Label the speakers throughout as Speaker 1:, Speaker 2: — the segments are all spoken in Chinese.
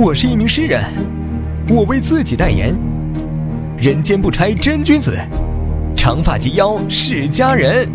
Speaker 1: 我是一名诗人，我为自己代言。人间不拆真君子，长发及腰是佳人。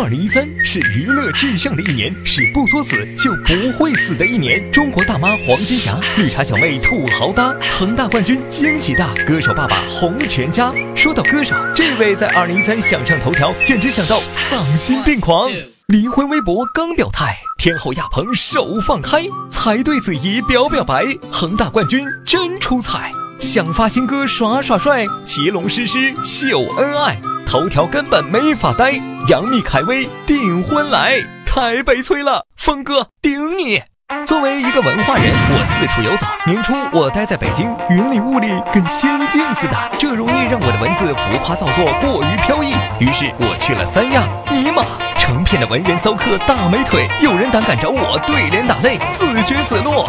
Speaker 1: 二零一三是娱乐至上的一年，是不作死就不会死的一年。中国大妈黄金霞，绿茶小妹土豪搭，恒大冠军惊喜大，歌手爸爸红全家。说到歌手，这位在二零一三想上头条，简直想到丧心病狂。离婚微博刚表态，天后亚鹏手放开，才对子怡表表白，恒大冠军真出彩。想发新歌耍耍帅，骑龙诗诗秀恩爱。头条根本没法待，杨幂凯威订婚来，太悲催了。峰哥顶你！作为一个文化人，我四处游走。年初我待在北京，云里雾里跟仙境似的，这容易让我的文字浮夸造作，过于飘逸。于是我去了三亚，尼玛，成片的文人骚客大美腿，有人胆敢找我对联打擂，自寻死路。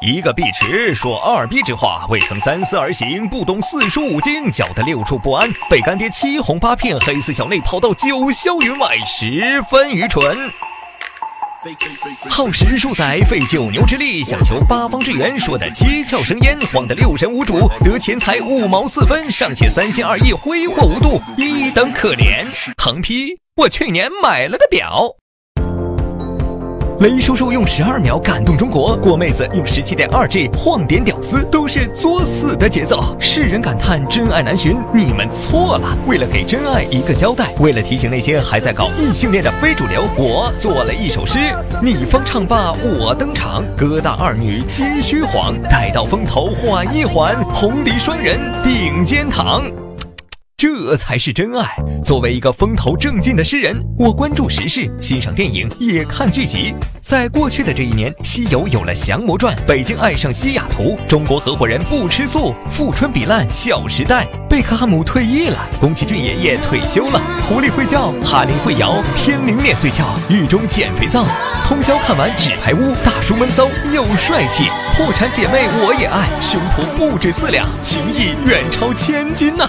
Speaker 1: 一个碧池说二逼之话，未曾三思而行，不懂四书五经，搅得六畜不安，被干爹七哄八骗，黑死小内跑到九霄云外，十分愚蠢。耗时数载，费九牛之力，想求八方之援，说的七窍生烟，慌得六神无主，得钱财五毛四分，尚且三心二意，挥霍无度，一等可怜。横批：我去年买了个表。雷叔叔用十二秒感动中国，郭妹子用十七点二 G 晃点屌丝，都是作死的节奏。世人感叹真爱难寻，你们错了。为了给真爱一个交代，为了提醒那些还在搞异性恋的非主流，我做了一首诗：你方唱罢我登场，哥大二女皆虚晃，待到风头缓一缓，红迪双人并肩躺。这才是真爱。作为一个风头正劲的诗人，我关注时事，欣赏电影，也看剧集。在过去的这一年，西游有了《降魔传》，北京爱上西雅图，中国合伙人不吃素，富春比烂，小时代，贝克汉姆退役了，宫崎骏爷爷退休了，狐狸会叫，哈林会摇，天灵脸最俏，狱中捡肥皂，通宵看完《纸牌屋》，大叔闷骚又帅气，破产姐妹我也爱，胸脯不止四两，情谊远超千金呐。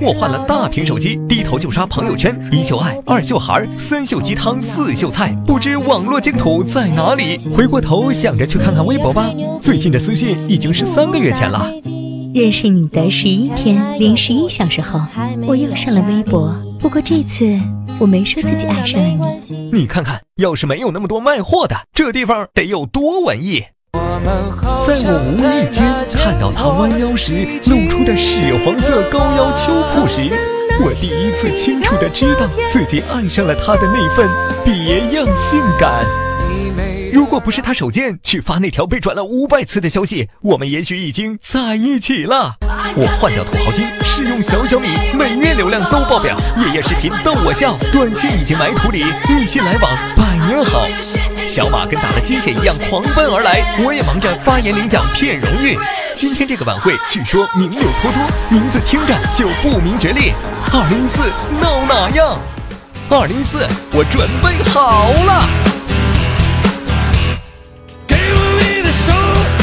Speaker 1: 我换了大屏手机，低头就刷朋友圈，一秀爱，二秀孩，三秀鸡汤，四秀菜，不知网络净土在哪里。回过头想着去看看微博吧，最近的私信已经是三个月前了。
Speaker 2: 认识你的十一天零十一小时后，我又上了微博，不过这次我没说自己爱上了你。
Speaker 1: 你看看，要是没有那么多卖货的，这地方得有多文艺。在我无意间看到他弯腰时露出的屎黄色高腰秋裤时，我第一次清楚的知道自己爱上了他的那份别样性感。如果不是他手贱去发那条被转了五百次的消息，我们也许已经在一起了。我换掉土豪金，试用小小米，每月流量都爆表，夜夜视频逗我笑，短信已经埋土里，一心来往百年好。小马跟打了鸡血一样狂奔而来，我也忙着发言领奖骗荣誉。今天这个晚会据说名流颇多，名字听着就不明觉厉。二零一四闹哪样？二零一四我准备好了。
Speaker 3: 给我你的手。